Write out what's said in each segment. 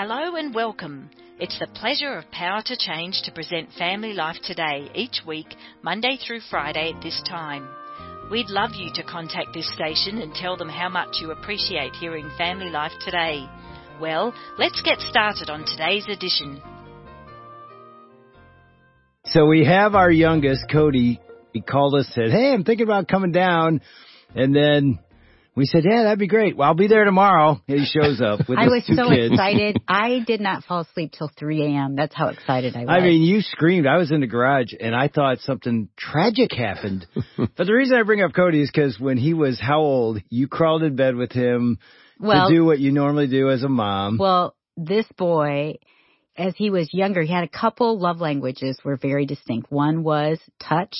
Hello and welcome. It's the pleasure of Power to Change to present Family Life Today each week, Monday through Friday at this time. We'd love you to contact this station and tell them how much you appreciate hearing Family Life Today. Well, let's get started on today's edition. So we have our youngest, Cody. He called us, said, "Hey, I'm thinking about coming down," and then we said, "Yeah, that'd be great. Well, I'll be there tomorrow." He shows up with I his was two so kids. excited. I did not fall asleep till 3 a.m. That's how excited I was. I mean, you screamed. I was in the garage and I thought something tragic happened. but the reason I bring up Cody is because when he was how old, you crawled in bed with him well, to do what you normally do as a mom. well, this boy, as he was younger, he had a couple love languages were very distinct. One was touch.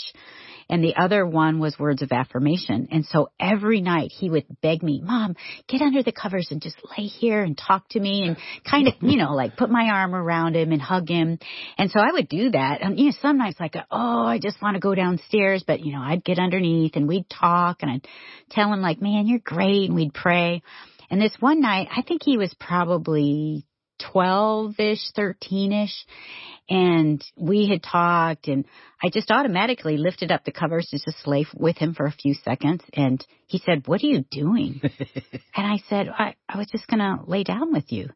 And the other one was words of affirmation. And so every night he would beg me, mom, get under the covers and just lay here and talk to me and kind of, you know, like put my arm around him and hug him. And so I would do that. And, you know, some nights like, oh, I just want to go downstairs, but, you know, I'd get underneath and we'd talk and I'd tell him like, man, you're great. And we'd pray. And this one night, I think he was probably 12-ish, 13-ish. And we had talked and I just automatically lifted up the covers to just lay with him for a few seconds. And he said, what are you doing? and I said, I, I was just going to lay down with you.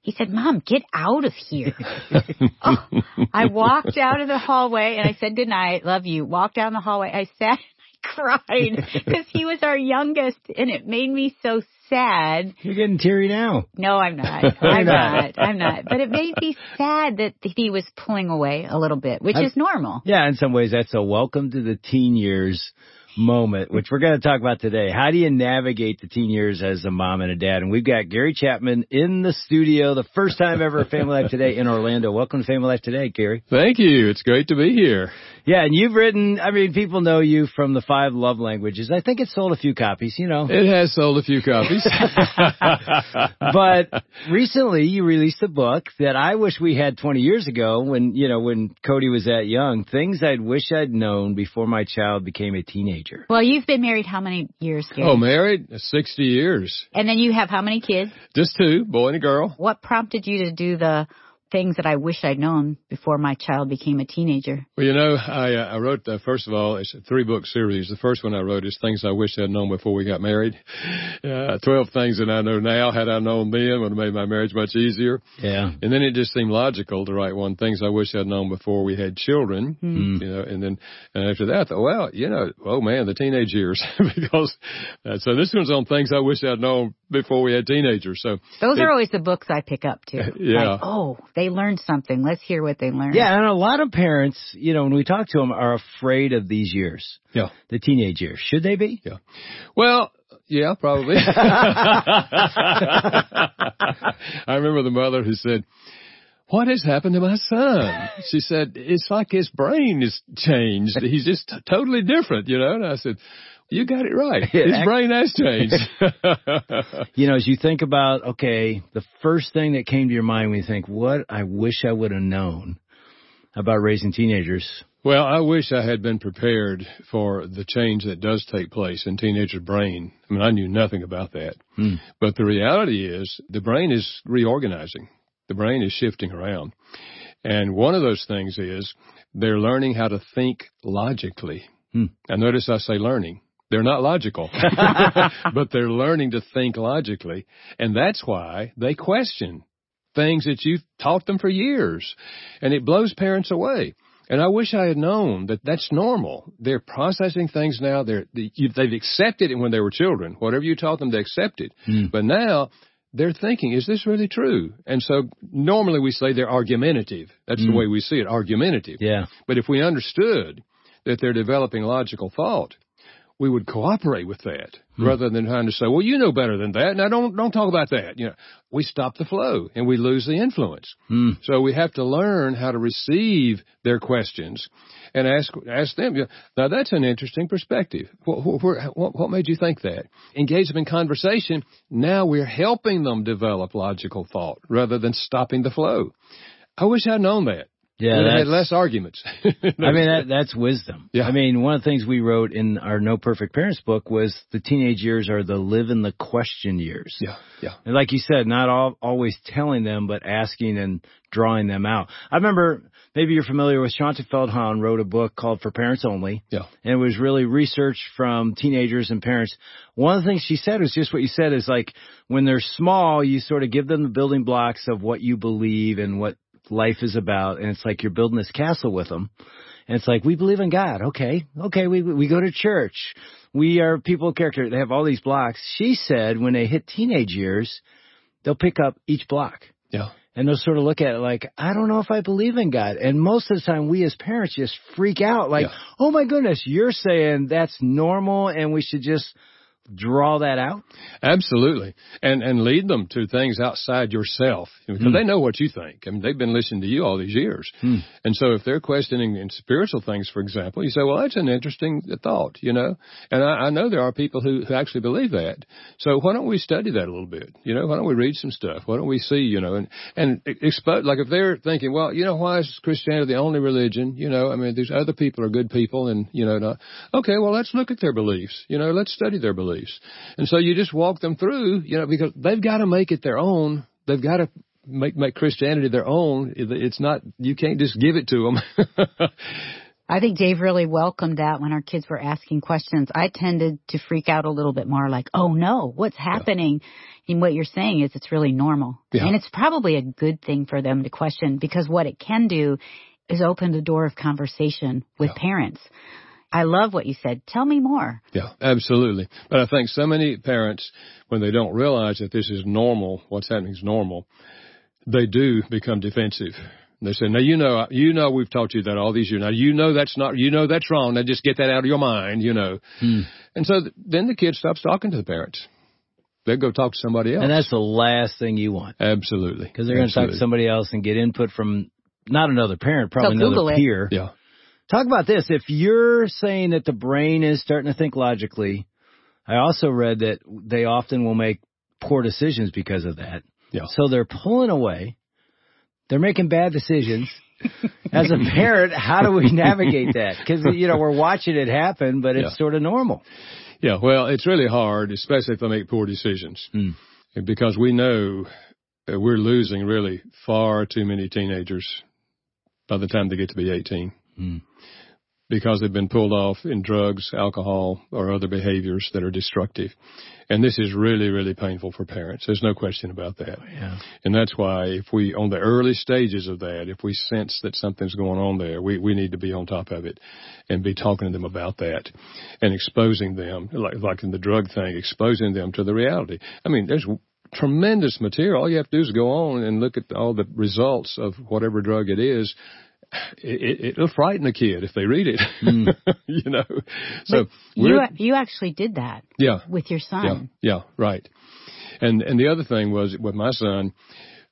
He said, Mom, get out of here. oh, I walked out of the hallway and I said, good night, love you. Walked down the hallway. I sat and I cried because he was our youngest and it made me so sad. You're getting teary now. No, I'm not. I'm not. I'm not. But it made me sad that he was pulling away a little bit, which I- is normal. Yeah, in some ways that's a welcome to the teen years moment, which we're going to talk about today. How do you navigate the teen years as a mom and a dad? And we've got Gary Chapman in the studio, the first time ever at Family Life Today in Orlando. Welcome to Family Life Today, Gary. Thank you. It's great to be here. Yeah, and you've written, I mean, people know you from the five love languages. I think it sold a few copies, you know. It has sold a few copies. but recently you released a book that I wish we had 20 years ago when, you know, when Cody was that young. Things I'd wish I'd known before my child became a teenager. Well, you've been married how many years, Gary? oh, married 60 years. And then you have how many kids? Just two, boy and a girl. What prompted you to do the things that I wish I'd known before my child became a teenager? Well, you know, I, uh, I wrote, uh, first of all, it's a three book series. The first one I wrote is Things I Wish I'd Known Before We Got Married. Uh, 12 Things That I Know Now. Had I known then would have made my marriage much easier. Yeah. And then it just seemed logical to write one, Things I Wish I'd Known Before We Had Children. Mm. You know, and then, and after that, I thought, well, you know, oh man, the teenage years. because, uh, so this one's on things I wish I'd known before we had teenagers. So, Those It- are always the books I pick up too. Yeah. Like, oh, they learned something. Let's hear what they learned. Yeah, and a lot of parents, you know, when we talk to them, are afraid of these years, yeah. the teenage years. Should they be? Yeah. Well, yeah, probably. I remember the mother who said, what has happened to my son? She said, it's like his brain is changed. He's just t- totally different, you know? And I said, you got it right. His Ac- brain has changed. You know, as you think about, okay, the first thing that came to your mind when you think, what I wish I would have known about raising teenagers. Well, I wish I had been prepared for the change that does take place in teenagers' brain. I mean, I knew nothing about that. Hmm. But the reality is the brain is reorganizing. The brain is shifting around. And one of those things is they're learning how to think logically. Hmm. And notice I say learning. They're not logical, but they're learning to think logically. And that's why they question things that you've taught them for years. And it blows parents away. And I wish I had known that that's normal. They're processing things now. They're, they, they've accepted it when they were children. Whatever you taught them, they accepted. Mm. But now they're thinking, is this really true? And so normally we say they're argumentative. That's the Mm. way we see it, argumentative. Yeah. But if we understood that they're developing logical thought, we would cooperate with that Hmm. rather than trying to say, well, you know better than that. Now don't, don't talk about that. You know, we stop the flow and we lose the influence. Hmm. So we have to learn how to receive their questions and ask, ask them. Now that's an interesting perspective. What, what, what, what made you think that? Engage them in conversation. Now we're helping them develop logical thought rather than stopping the flow. I wish I'd known that. Yeah, We'd had less arguments. I mean, that, that's wisdom. Yeah. I mean, one of the things we wrote in our No Perfect Parents book was the teenage years are the live in the question years. yeah, yeah, And like you said, not all, always telling them, but asking and drawing them out. I remember, maybe you're familiar with Shaunti Feldhahn wrote a book called For Parents Only. yeah, And it was really research from teenagers and parents. One of the things she said was just what you said is like, when they're small, you sort of give them the building blocks of what you believe and what life is about. And it's like you're building this castle with them. And it's like, we believe in God. Okay. Okay. We, we go to church. We are people of character. They have all these blocks. She said when they hit teenage years, they'll pick up each block yeah. and they'll sort of look at it like, I don't know if I believe in God. And most of the time we as parents just freak out like, Yeah. oh my goodness, you're saying that's normal and we should just draw that out? Absolutely. And and lead them to things outside yourself. Because Hmm. they know what you think. I mean, they've been listening to you all these years. Hmm. And so if they're questioning in spiritual things, for example, you say, well, that's an interesting thought, you know? And I, I know there are people who, who actually believe that. So why don't we study that a little bit? You know, why don't we read some stuff? Why don't we see, you know, and, and expose, like if they're thinking, well, you know, why is Christianity the only religion? You know, I mean, these other people are good people and, you know, not, okay, well, let's look at their beliefs. You know, let's study their beliefs. And so you just walk them through, you know, because they've got to make it their own. They've got to make make Christianity their own. It's not you can't just give it to them. I think Dave really welcomed that when our kids were asking questions. I tended to freak out a little bit more like, oh no, what's happening? And what you're saying is it's really normal. Yeah. And it's probably a good thing for them to question because what it can do is open the door of conversation with Yeah. parents. I love what you said. Tell me more. yeah, absolutely. But I think so many parents, when they don't realize that this is normal, what's happening is normal, they do become defensive. They say, "Now you know, you know, we've taught you that all these years. Now you know that's not, you know that's wrong. Now just get that out of your mind, you know." Hmm. And so th- then the kid stops talking to the parents. They go talk to somebody else. And that's the last thing you want absolutely because they're going to talk to somebody else and get input from not another parent, probably They'll another Google it. peer. Yeah, Talk about this. If you're saying that the brain is starting to think logically, I also read that they often will make poor decisions because of that. yeah. So they're pulling away. They're making bad decisions. As a parent, how do we navigate that? Because, you know, we're watching it happen, but it's Yeah. sort of normal. Yeah, well, it's really hard, especially if they make poor decisions, Mm. because we know that we're losing really far too many teenagers by the time they get to be 18 Mm. because they've been pulled off in drugs, alcohol, or other behaviors that are destructive. And this is really, really painful for parents. There's no question about that. Yeah. And that's why if we, on the early stages of that, if we sense that something's going on there, we, we need to be on top of it and be talking to them about that and exposing them, like, like in the drug thing, exposing them to the reality. I mean, there's tremendous material. All you have to do is go on and look at all the results of whatever drug it is. It, it, it'll frighten a kid if they read it, hmm. you know. So You, you actually did that yeah, with your son. yeah, yeah, right. And and the other thing was with my son,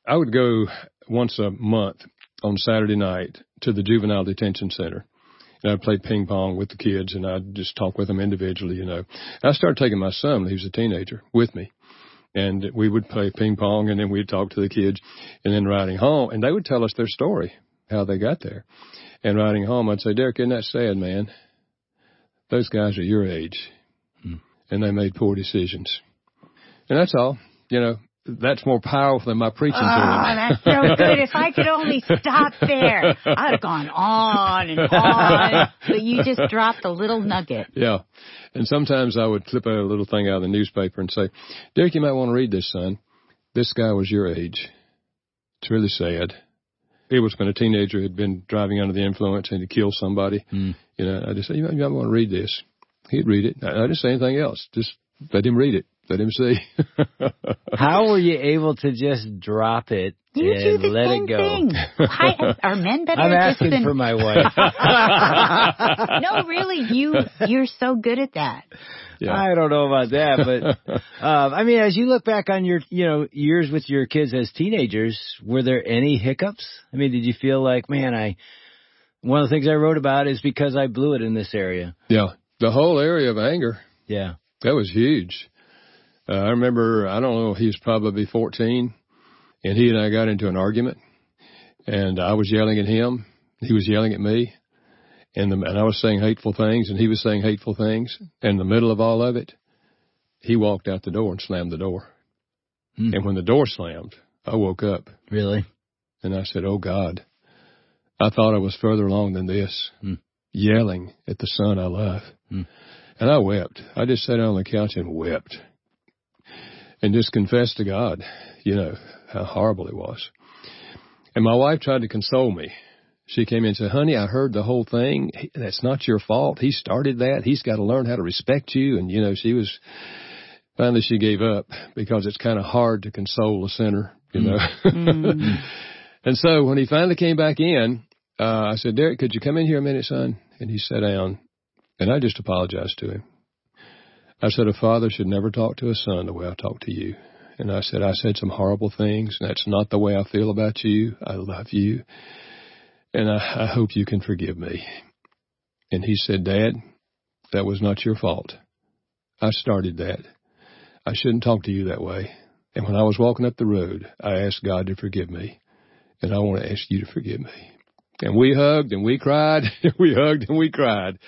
I would go once a month on Saturday night to the juvenile detention center. And I'd play ping pong with the kids and I'd just talk with them individually, you know. And I started taking my son when he was a teenager with me. And we would play ping pong and then we'd talk to the kids and then riding home and they would tell us their story, how they got there. And riding home, I'd say, Derek, isn't that sad, man? Those guys are your age hmm. and they made poor decisions. And that's all. You know, that's more powerful than my preaching to Oh, them. that's so good. If I could only stop there, I'd have gone on and on. But you just dropped a little nugget. Yeah. And sometimes I would clip a little thing out of the newspaper and say, Derek, you might want to read this, son. This guy was your age. It's really sad. It was when a teenager had been driving under the influence and he killed somebody. Mm. You know, I just said, you might, you might want to read this. He'd read it. I, I didn't say anything else. Just let him read it. Let him see. How were you able to just drop it You do and the let same it go? thing. Why, are men better I'm at this asking than for my wife. No, really, you you're so good at that. yeah. I don't know about that, but um, I mean, as you look back on your, you know, years with your kids as teenagers, were there any hiccups? I mean, did you feel like, man, I one of the things I wrote about is because I blew it in this area. yeah. The whole area of anger. Yeah. That was huge. Uh, I remember, I don't know, he was probably 14 and he and I got into an argument and I was yelling at him He was yelling at me, and, the, and I was saying hateful things, and he was saying hateful things. And in the middle of all of it, he walked out the door and slammed the door. Hmm. And when the door slammed, I woke up Really? and I said, "Oh God, I thought I was further along than this." Hmm. Yelling at the son I love, Hmm. and I wept. I just sat on the couch and wept, and just confessed to God, you know, how horrible it was. And my wife tried to console me. She came in and said, "Honey, I heard the whole thing. That's not your fault. He started that. He's got to learn how to respect you." And you know, she was. Finally, she gave up because it's kind of hard to console a sinner, you know. Mm. and so when he finally came back in, uh, I said, Derek, could you come in here a minute, son? And he sat down, and I just apologized to him. I said, a father should never talk to a son the way I talk to you. And I said, I said some horrible things, and that's not the way I feel about you. I love you, and I, I hope you can forgive me. And he said, Dad, that was not your fault. I started that. I shouldn't talk to you that way. And when I was walking up the road, I asked God to forgive me. And I want to ask you to forgive me. And we hugged and we cried. we hugged and we cried.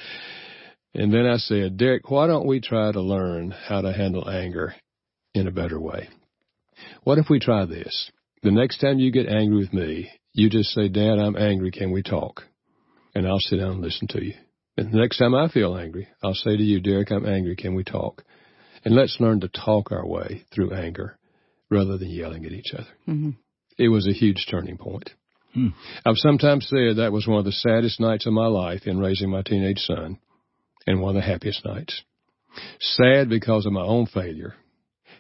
And then I said, Derek, why don't we try to learn how to handle anger in a better way? What if we try this? The next time you get angry with me, you just say, Dad, I'm angry. Can we talk? And I'll sit down and listen to you. And the next time I feel angry, I'll say to you, Derek, I'm angry. Can we talk? And let's learn to talk our way through anger rather than yelling at each other. Mhm. It was a huge turning point. Hmm. I've sometimes said that was one of the saddest nights of my life in raising my teenage son and one of the happiest nights. Sad because of my own failure.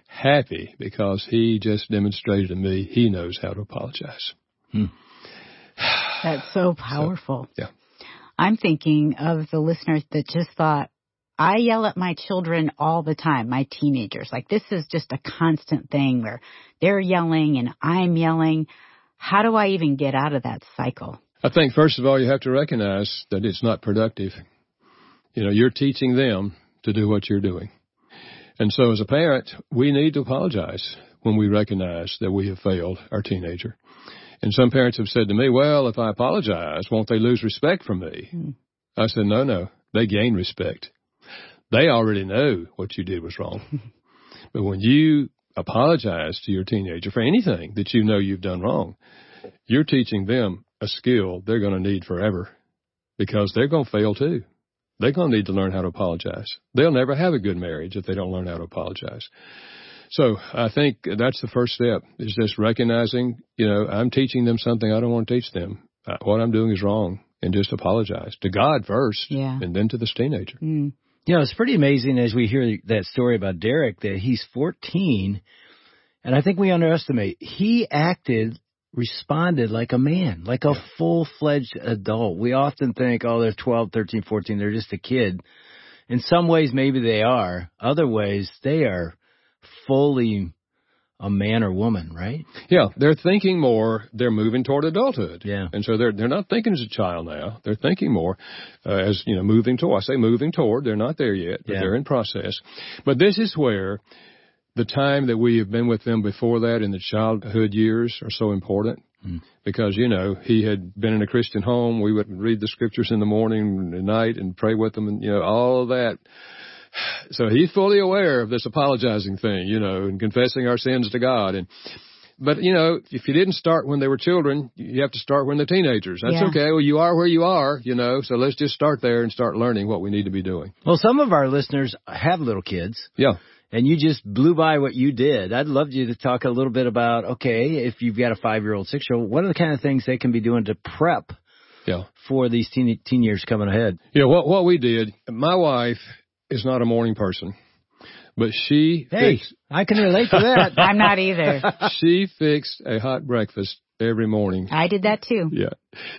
Happy because he just demonstrated to me he knows how to apologize. Hmm. That's so powerful. yeah. I'm thinking of the listeners that just thought, I yell at my children all the time, my teenagers. Like this is just a constant thing where they're yelling and I'm yelling. How do I even get out of that cycle? I think first of all you have to recognize that it's not productive. You know, you're teaching them to do what you're doing. And so as a parent, we need to apologize when we recognize that we have failed our teenager. And some parents have said to me, well, if I apologize, won't they lose respect for me? Hmm. I said, no, no, they gain respect. They already know what you did was wrong. but when you apologize to your teenager for anything that you know you've done wrong, you're teaching them a skill they're going to need forever because they're going to fail too. They're going to need to learn how to apologize. They'll never have a good marriage if they don't learn how to apologize. So I think that's the first step is just recognizing, you know, I'm teaching them something I don't want to teach them. Uh, What I'm doing is wrong and just apologize to God first Yeah. and then to this teenager. Mm. You know, it's pretty amazing as we hear that story about Derek that he's 14, and I think we underestimate. He acted, responded like a man, like a full-fledged adult. We often think, oh, they're 12, 13, 14, they're just a kid. In some ways, maybe they are. Other ways, they are fully a man or woman, right? Yeah, they're thinking more. They're moving toward adulthood. Yeah. and so they're they're not thinking as a child now. They're thinking more uh, as you know, moving toward. I say moving toward. They're not there yet, but Yeah. they're in process. But this is where the time that we have been with them before that in the childhood years are so important. Mm. Because you know he had been in a Christian home, we would read the scriptures in the morning and at night and pray with them, and you know all of that. So he's fully aware of this apologizing thing, you know, and confessing our sins to God. And, but you know, if you didn't start when they were children, you have to start when they're teenagers. That's Yeah. okay. Well, you are where you are, you know, so let's just start there and start learning what we need to be doing. Well, some of our listeners have little kids. Yeah. And you just blew by what you did. I'd love you to talk a little bit about, okay, if you've got a five year old, six year old, what are the kind of things they can be doing to prep Yeah. for these teen, teen years coming ahead? Yeah. What, what we did, my wife is not a morning person, but she, Hey, fixed, I can relate to that. I'm not either. she fixed a hot breakfast every morning. I did that too. Yeah.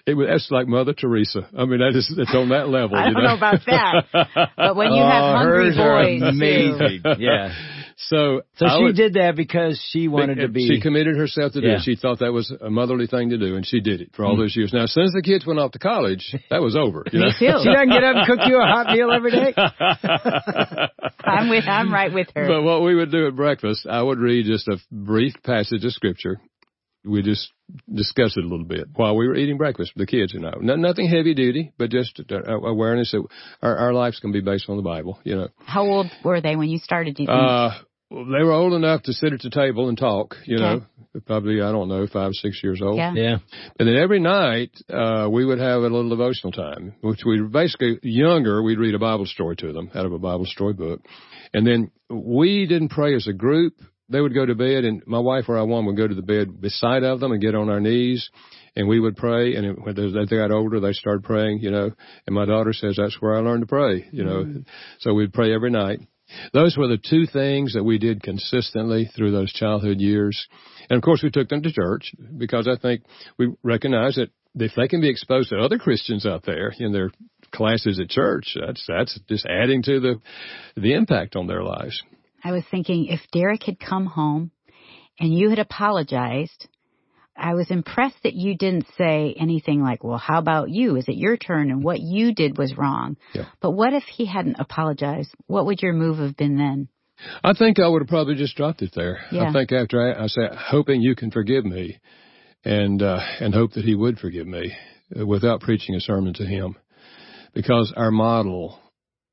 It was, that's like Mother Teresa. I mean, that is, it's on that level. I you don't know about that. But when you oh, have hungry hers are boys, too. yeah. So, So I she would- did that because she wanted to be. She committed herself to do Yeah. it. She thought that was a motherly thing to do, and she did it for all mm-hmm. those years. Now, since the kids went off to college, that was over. You know? Me too. she doesn't get up and cook you a hot meal every day. I'm with. I'm right with her. But what we would do at breakfast, I would read just a brief passage of scripture, we just discussed it a little bit while we were eating breakfast. The kids and I, no, nothing heavy duty, but just uh, awareness that our, our life's going to be based on the Bible. You know. How old were they when you started? Do you think? Uh, they were old enough to sit at the table and talk, you Okay. know, probably, I don't know, five, six years old. Yeah. Yeah. And then every night, uh, we would have a little devotional time, which we basically, younger, we'd read a Bible story to them out of a Bible story book. And then we didn't pray as a group. They would go to bed and my wife or I one would go to the bed beside of them and get on our knees and we would pray. And it, when they, they got older, they started praying, you know, and my daughter says that's where I learned to pray, you know, mm-hmm. so we'd pray every night. Those were the two things that we did consistently through those childhood years. And of course, we took them to church because I think we recognize that if they can be exposed to other Christians out there in their classes at church, that's, that's just adding to the, the impact on their lives. I was thinking if Derek had come home and you had apologized, I was impressed that you didn't say anything like, well, how about you? Is it your turn? And what you did was wrong. Yeah. But what if he hadn't apologized? What would your move have been then? I think I would have probably just dropped it there. Yeah. I think after I, I said, hoping you can forgive me and, uh, and hope that he would forgive me uh, without preaching a sermon to him because our model,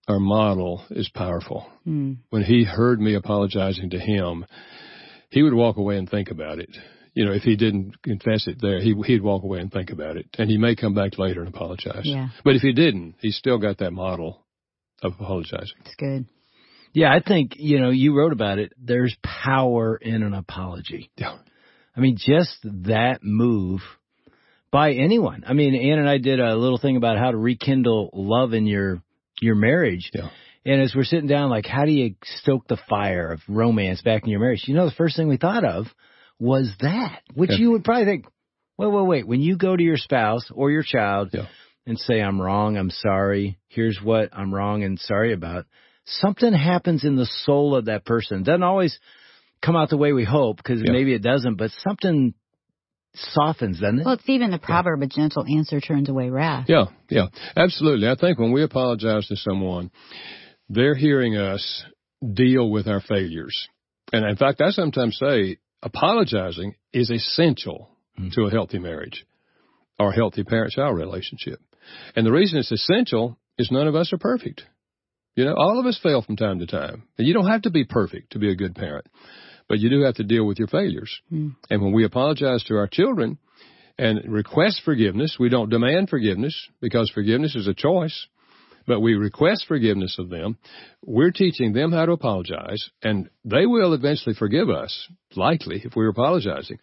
our model is powerful. Hmm. When he heard me apologizing to him, he would walk away and think about it. You know, if he didn't confess it there, he, he'd walk away and think about it. And he may come back later and apologize. Yeah. But if he didn't, he's still got that model of apologizing. It's good. Yeah, I think, you know, you wrote about it. There's power in an apology. Yeah. I mean, just that move by anyone. I mean, Ann and I did a little thing about how to rekindle love in your your marriage. Yeah. And as we're sitting down, like, how do you stoke the fire of romance back in your marriage? You know, the first thing we thought of was that, which Yeah. you would probably think, wait, wait, wait. When you go to your spouse or your child Yeah. and say, I'm wrong, I'm sorry, here's what I'm wrong and sorry about, something happens in the soul of that person. It doesn't always come out the way we hope because Yeah. maybe it doesn't, but something softens, doesn't it? Well, it's even the proverb, a gentle answer turns away wrath. Yeah, yeah, absolutely. I think when we apologize to someone, they're hearing us deal with our failures. And in fact, I sometimes say apologizing is essential Mm. to a healthy marriage or a healthy parent-child relationship. And the reason it's essential is none of us are perfect. You know, all of us fail from time to time. And you don't have to be perfect to be a good parent, but you do have to deal with your failures. Mm. And when we apologize to our children and request forgiveness, we don't demand forgiveness because forgiveness is a choice, but we request forgiveness of them. We're teaching them how to apologize and they will eventually forgive us, likely if we're apologizing.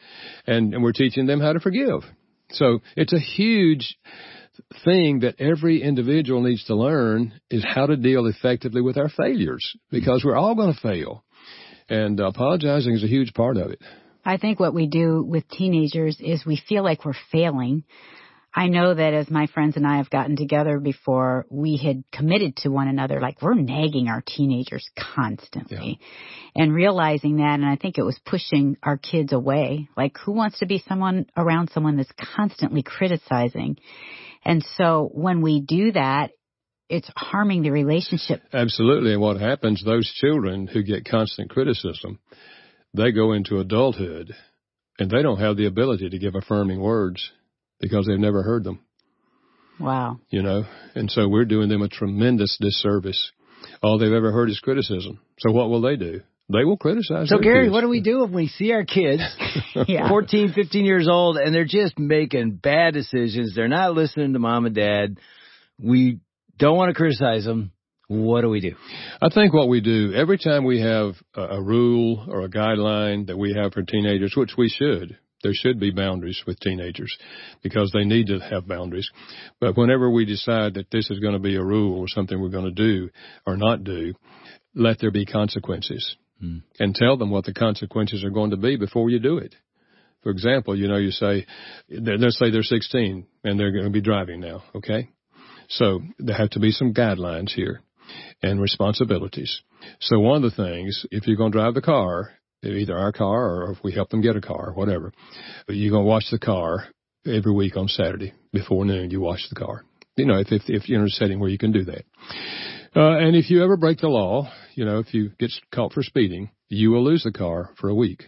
And, and we're teaching them how to forgive. So it's a huge thing that every individual needs to learn is how to deal effectively with our failures because we're all going to fail. And apologizing is a huge part of it. I think what we do with teenagers is we feel like we're failing. I know that as my friends and I have gotten together before, we had committed to one another, like we're nagging our teenagers constantly and realizing that. And I think it was pushing our kids away. Like who wants to be someone around someone that's constantly criticizing? And so when we do that, it's harming the relationship. Absolutely. And what happens, those children who get constant criticism, they go into adulthood and they don't have the ability to give affirming words because they've never heard them, Wow. you know? And so we're doing them a tremendous disservice. All they've ever heard is criticism. So what will they do? They will criticize. so Gary, kids. what do we do if we see our kids Yeah. 14, 15 years old and they're just making bad decisions. They're not listening to mom and dad. We don't want to criticize them. What do we do? I think what we do every time we have a, rule or a guideline that we have for teenagers, which we should, there should be boundaries with teenagers because they need to have boundaries. But whenever we decide that this is going to be a rule or something we're going to do or not do, let there be consequences hmm. and tell them what the consequences are going to be before you do it. For example, you know, you say, let's say they're 16 and they're going to be driving now, okay? So there have to be some guidelines here and responsibilities. So one of the things, if you're going to drive the car, either our car or if we help them get a car whatever, you're going to wash the car every week on Saturday before noon. You wash the car. You know, if if, if you're in a setting where you can do that. Uh, and if you ever break the law, you know, if you get caught for speeding, you will lose the car for a week.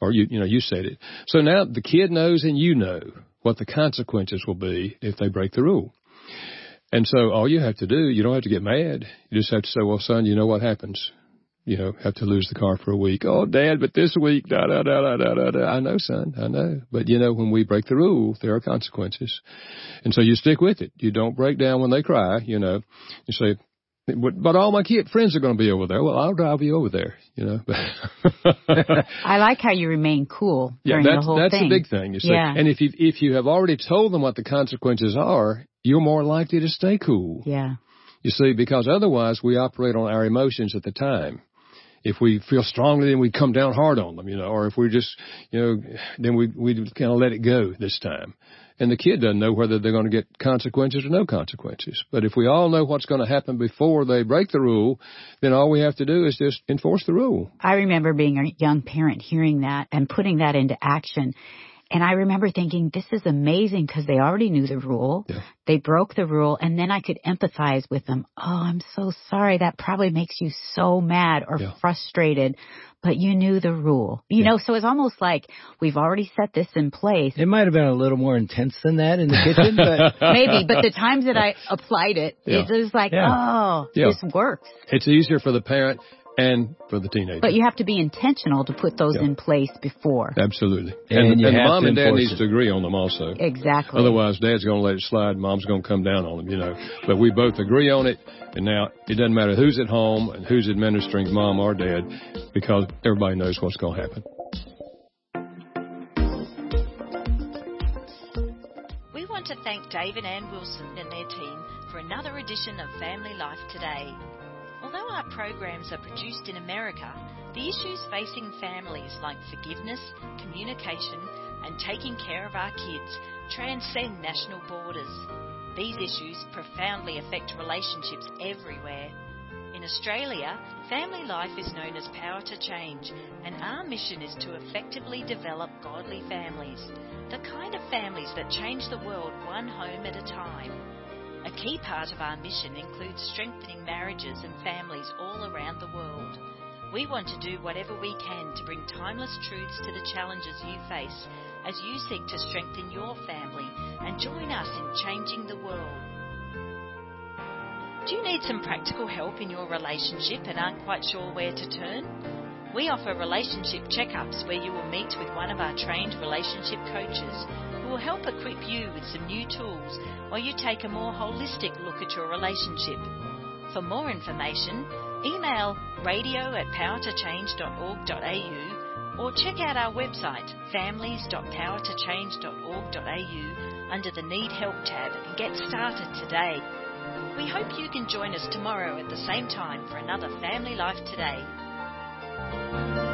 or you, you know, you said it. So now the kid knows and you know what the consequences will be if they break the rule. And so all you have to do, you don't have to get mad. You just have to say, well, son, you know what happens. You know, have to lose the car for a week. Oh, dad, but this week, da, da, da, da, da, da, da. I know, son, I know. But you know, when we break the rule, there are consequences. And so you stick with it. You don't break down when they cry, you know. You say, but all my kid friends are going to be over there. Well, I'll drive you over there, you know. I like how you remain cool yeah, during that's, the whole that's thing. the big thing. You see. Yeah. And if you if you have already told them what the consequences are, you're more likely to stay cool. Yeah. You see, because otherwise we operate on our emotions at the time. If we feel strongly, then we come down hard on them, you know, or if we just, you know, then we we kind of let it go this time. And the kid doesn't know whether they're going to get consequences or no consequences. But if we all know what's going to happen before they break the rule, then all we have to do is just enforce the rule. I remember being a young parent hearing that and putting that into action. And I remember thinking, this is amazing because they already knew the rule. Yeah. They broke the rule and then I could empathize with them. Oh, I'm so sorry. That probably makes you so mad or Yeah. frustrated, but you knew the rule. You know, so it's almost like we've already set this in place. It might have been a little more intense than that in the kitchen, but Maybe, but the times that I applied it, Yeah. it was like, Yeah. oh, Yeah. this works. It's easier for the parent and for the teenager. But you have to be intentional to put those Yeah. in place before. Absolutely. And And, and mom and dad enforce needs it. to agree on them also. Exactly. Otherwise, dad's going to let it slide, mom's going to come down on them, you know. But we both agree on it, and now it doesn't matter who's at home and who's administering, mom or dad, because everybody knows what's going to happen. We want to thank Dave and Ann Wilson and their team for another edition of Family Life Today. Although our programs are produced in America, the issues facing families like forgiveness, communication, and taking care of our kids transcend national borders. These issues profoundly affect relationships everywhere. In Australia, family life is known as Power to Change, and our mission is to effectively develop godly families, the kind of families that change the world one home at a time. A key part of our mission includes strengthening marriages and families all around the world. We want to do whatever we can to bring timeless truths to the challenges you face as you seek to strengthen your family and join us in changing the world. Do you need some practical help in your relationship and aren't quite sure where to turn? We offer relationship checkups where you will meet with one of our trained relationship coaches who will help equip you with some new tools while you take a more holistic look at your relationship. For more information, email radio at powertochange.org.au or check out our website families.powertochange.org.au under the Need Help tab and get started today. We hope you can join us tomorrow at the same time for another Family Life Today. Thank you.